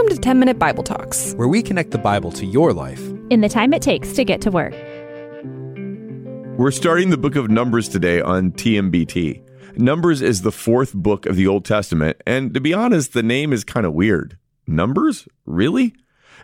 Welcome to 10 Minute Bible Talks, where we connect the Bible to your life in the time it takes to get to work. We're starting the book of Numbers today on TMBT. Numbers is the fourth book of the Old Testament, and to be honest, the name is kind of weird. Numbers? Really?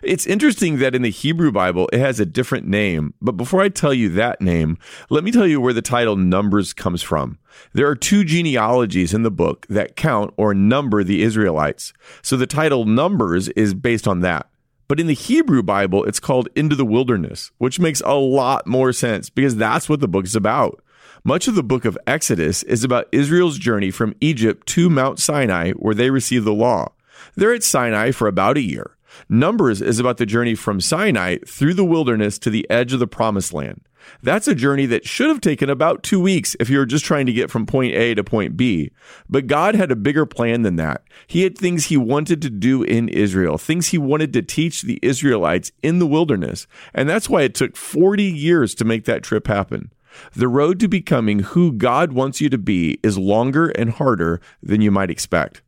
It's interesting that in the Hebrew Bible it has a different name, but before I tell you that name, let me tell you where the title Numbers comes from. There are two genealogies in the book that count or number the Israelites. So the title Numbers is based on that. But in the Hebrew Bible, it's called Into the Wilderness, which makes a lot more sense because that's what the book is about. Much of the book of Exodus is about Israel's journey from Egypt to Mount Sinai, where they receive the law. They're at Sinai for about a year. Numbers is about the journey from Sinai through the wilderness to the edge of the promised land. That's a journey that should have taken about two weeks if you were just trying to get from point A to point B. But God had a bigger plan than that. He had things he wanted to do in Israel, things he wanted to teach the Israelites in the wilderness. And that's why it took 40 years to make that trip happen. The road to becoming who God wants you to be is longer and harder than you might expect.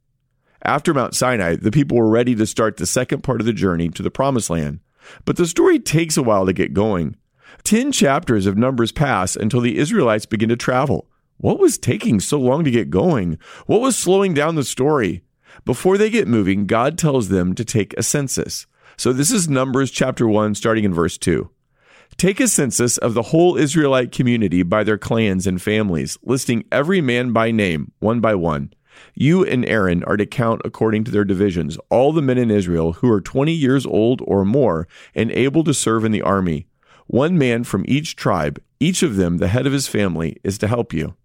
After Mount Sinai, the people were ready to start the second part of the journey to the promised land. But the story takes a while to get going. Ten chapters of Numbers pass until the Israelites begin to travel. What was taking so long to get going? What was slowing down the story? Before they get moving, God tells them to take a census. So this is Numbers chapter 1, starting in verse 2. Take a census of the whole Israelite community by their clans and families, listing every man by name, one by one. You and Aaron are to count according to their divisions all the men in Israel who are 20 years old or more and able to serve in the army. One man from each tribe, each of them the head of his family, is to help you.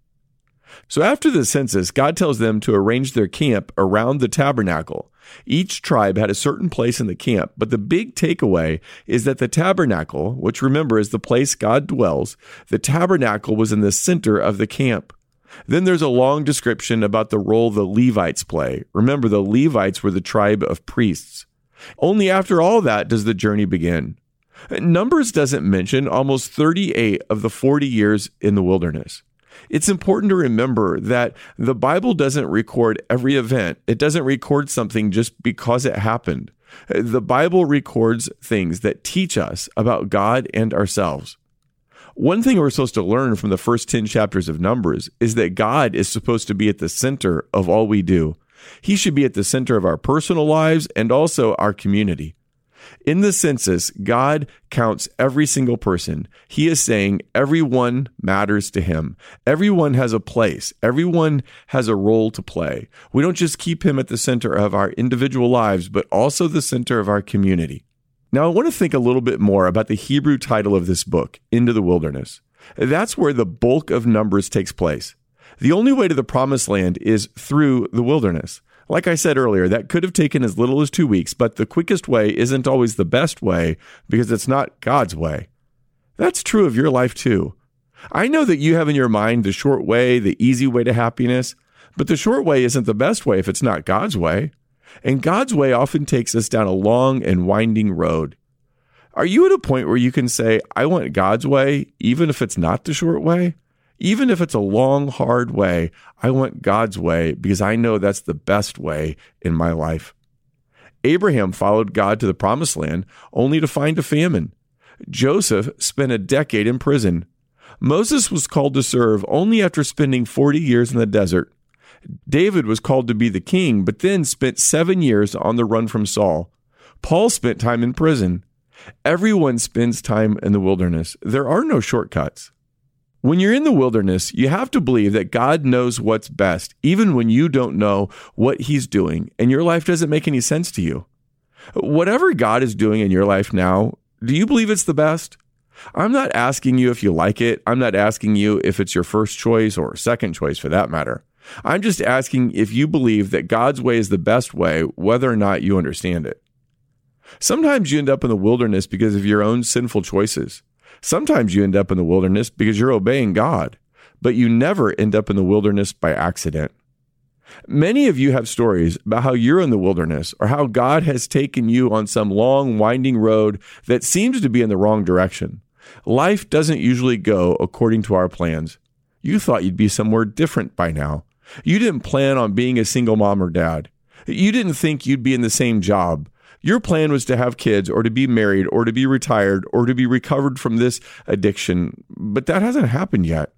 So after the census, God tells them to arrange their camp around the tabernacle. Each tribe had a certain place in the camp, but the big takeaway is that the tabernacle, which remember is the place God dwells, the tabernacle was in the center of the camp. Then there's a long description about the role the Levites play. Remember, the Levites were the tribe of priests. Only after all that does the journey begin. Numbers doesn't mention almost 38 of the 40 years in the wilderness. It's important to remember that the Bible doesn't record every event. It doesn't record something just because it happened. The Bible records things that teach us about God and ourselves. One thing we're supposed to learn from the first 10 chapters of Numbers is that God is supposed to be at the center of all we do. He should be at the center of our personal lives and also our community. In the census, God counts every single person. He is saying everyone matters to him. Everyone has a place. Everyone has a role to play. We don't just keep him at the center of our individual lives, but also the center of our community. Now, I want to think a little bit more about the Hebrew title of this book, Into the Wilderness. That's where the bulk of Numbers takes place. The only way to the promised land is through the wilderness. Like I said earlier, that could have taken as little as two weeks, but the quickest way isn't always the best way because it's not God's way. That's true of your life too. I know that you have in your mind the short way, the easy way to happiness, but the short way isn't the best way if it's not God's way. And God's way often takes us down a long and winding road. Are you at a point where you can say, I want God's way, even if it's not the short way? Even if it's a long, hard way, I want God's way because I know that's the best way in my life. Abraham followed God to the promised land only to find a famine. Joseph spent a decade in prison. Moses was called to serve only after spending 40 years in the desert. David was called to be the king, but then spent seven years on the run from Saul. Paul spent time in prison. Everyone spends time in the wilderness. There are no shortcuts. When you're in the wilderness, you have to believe that God knows what's best, even when you don't know what He's doing and your life doesn't make any sense to you. Whatever God is doing in your life now, do you believe it's the best? I'm not asking you if you like it. I'm not asking you if it's your first choice or second choice for that matter. I'm just asking if you believe that God's way is the best way, whether or not you understand it. Sometimes you end up in the wilderness because of your own sinful choices. Sometimes you end up in the wilderness because you're obeying God, but you never end up in the wilderness by accident. Many of you have stories about how you're in the wilderness or how God has taken you on some long, winding road that seems to be in the wrong direction. Life doesn't usually go according to our plans. You thought you'd be somewhere different by now. You didn't plan on being a single mom or dad. You didn't think you'd be in the same job. Your plan was to have kids or to be married or to be retired or to be recovered from this addiction, but that hasn't happened yet.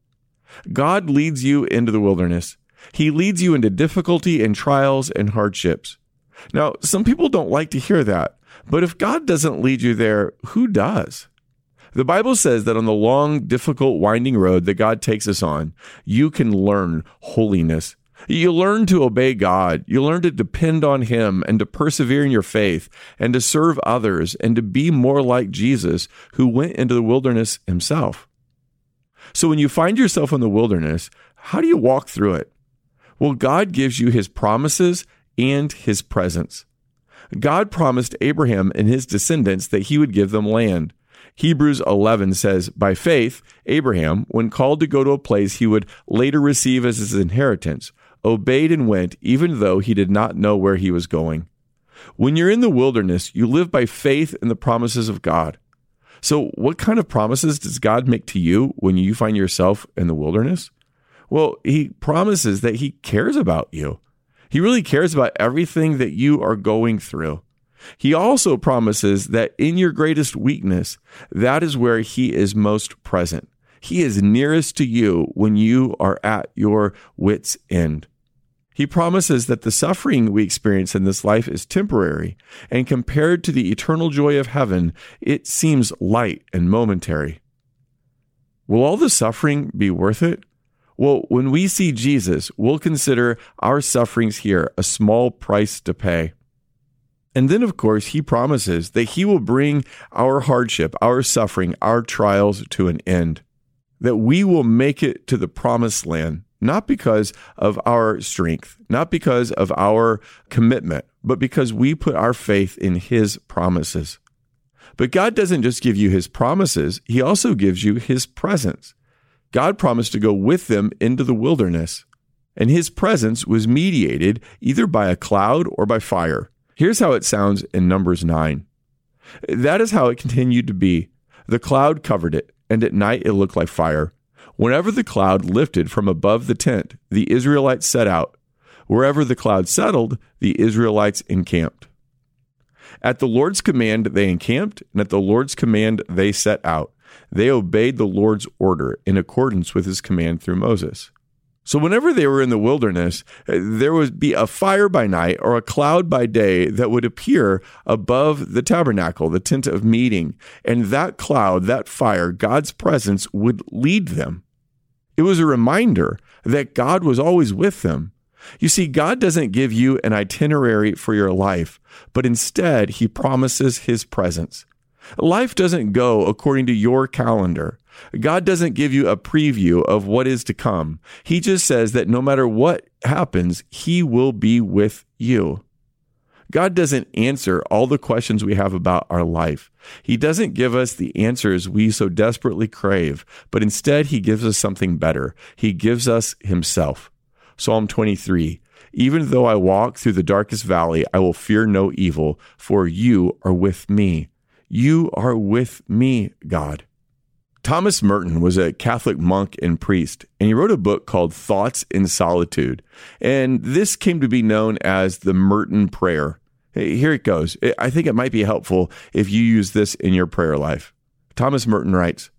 God leads you into the wilderness. He leads you into difficulty and trials and hardships. Now, some people don't like to hear that, but if God doesn't lead you there, who does? The Bible says that on the long, difficult, winding road that God takes us on, you can learn holiness. You learn to obey God. You learn to depend on Him and to persevere in your faith and to serve others and to be more like Jesus, who went into the wilderness himself. So when you find yourself in the wilderness, how do you walk through it? Well, God gives you His promises and His presence. God promised Abraham and his descendants that he would give them land. Hebrews 11 says, By faith, Abraham, when called to go to a place he would later receive as his inheritance, obeyed and went, even though he did not know where he was going. When you're in the wilderness, you live by faith in the promises of God. So, what kind of promises does God make to you when you find yourself in the wilderness? Well, He promises that He cares about you. He really cares about everything that you are going through. He also promises that in your greatest weakness, that is where He is most present. He is nearest to you when you are at your wits' end. He promises that the suffering we experience in this life is temporary, and compared to the eternal joy of heaven, it seems light and momentary. Will all the suffering be worth it? Well, when we see Jesus, we'll consider our sufferings here a small price to pay. And then, of course, he promises that he will bring our hardship, our suffering, our trials to an end, that we will make it to the promised land, not because of our strength, not because of our commitment, but because we put our faith in his promises. But God doesn't just give you his promises, he also gives you his presence. God promised to go with them into the wilderness, and his presence was mediated either by a cloud or by fire. Here's how it sounds in Numbers 9. That is how it continued to be. The cloud covered it, and at night it looked like fire. Whenever the cloud lifted from above the tent, the Israelites set out. Wherever the cloud settled, the Israelites encamped. At the Lord's command, they encamped, and at the Lord's command, they set out. They obeyed the Lord's order in accordance with his command through Moses. So, whenever they were in the wilderness, uh, there would be a fire by night or a cloud by day that would appear above the tabernacle, the tent of meeting. And that cloud, that fire, God's presence would lead them. It was a reminder that God was always with them. You see, God doesn't give you an itinerary for your life, but instead, He promises His presence. Life doesn't go according to your calendar. God doesn't give you a preview of what is to come. He just says that no matter what happens, He will be with you. God doesn't answer all the questions we have about our life. He doesn't give us the answers we so desperately crave, but instead He gives us something better. He gives us Himself. Psalm 23 Even though I walk through the darkest valley, I will fear no evil, for you are with me. You are with me, God. Thomas Merton was a Catholic monk and priest, and he wrote a book called Thoughts in Solitude. And this came to be known as the Merton Prayer. Here it goes. I think it might be helpful if you use this in your prayer life. Thomas Merton writes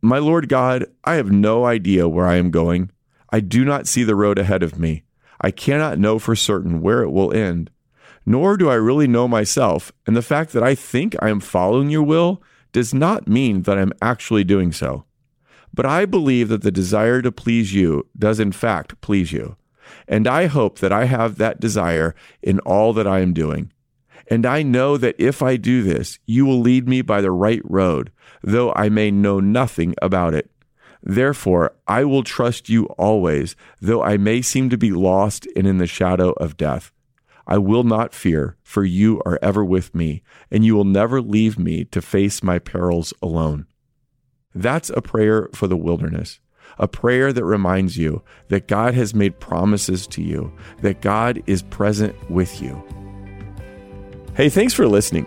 My Lord God, I have no idea where I am going. I do not see the road ahead of me. I cannot know for certain where it will end nor do I really know myself, and the fact that I think I am following your will does not mean that I'm actually doing so. But I believe that the desire to please you does in fact please you. And I hope that I have that desire in all that I am doing. And I know that if I do this, you will lead me by the right road, though I may know nothing about it. Therefore, I will trust you always, though I may seem to be lost and in the shadow of death. I will not fear, for you are ever with me, and you will never leave me to face my perils alone. That's a prayer for the wilderness, a prayer that reminds you that God has made promises to you, that God is present with you. Hey, thanks for listening.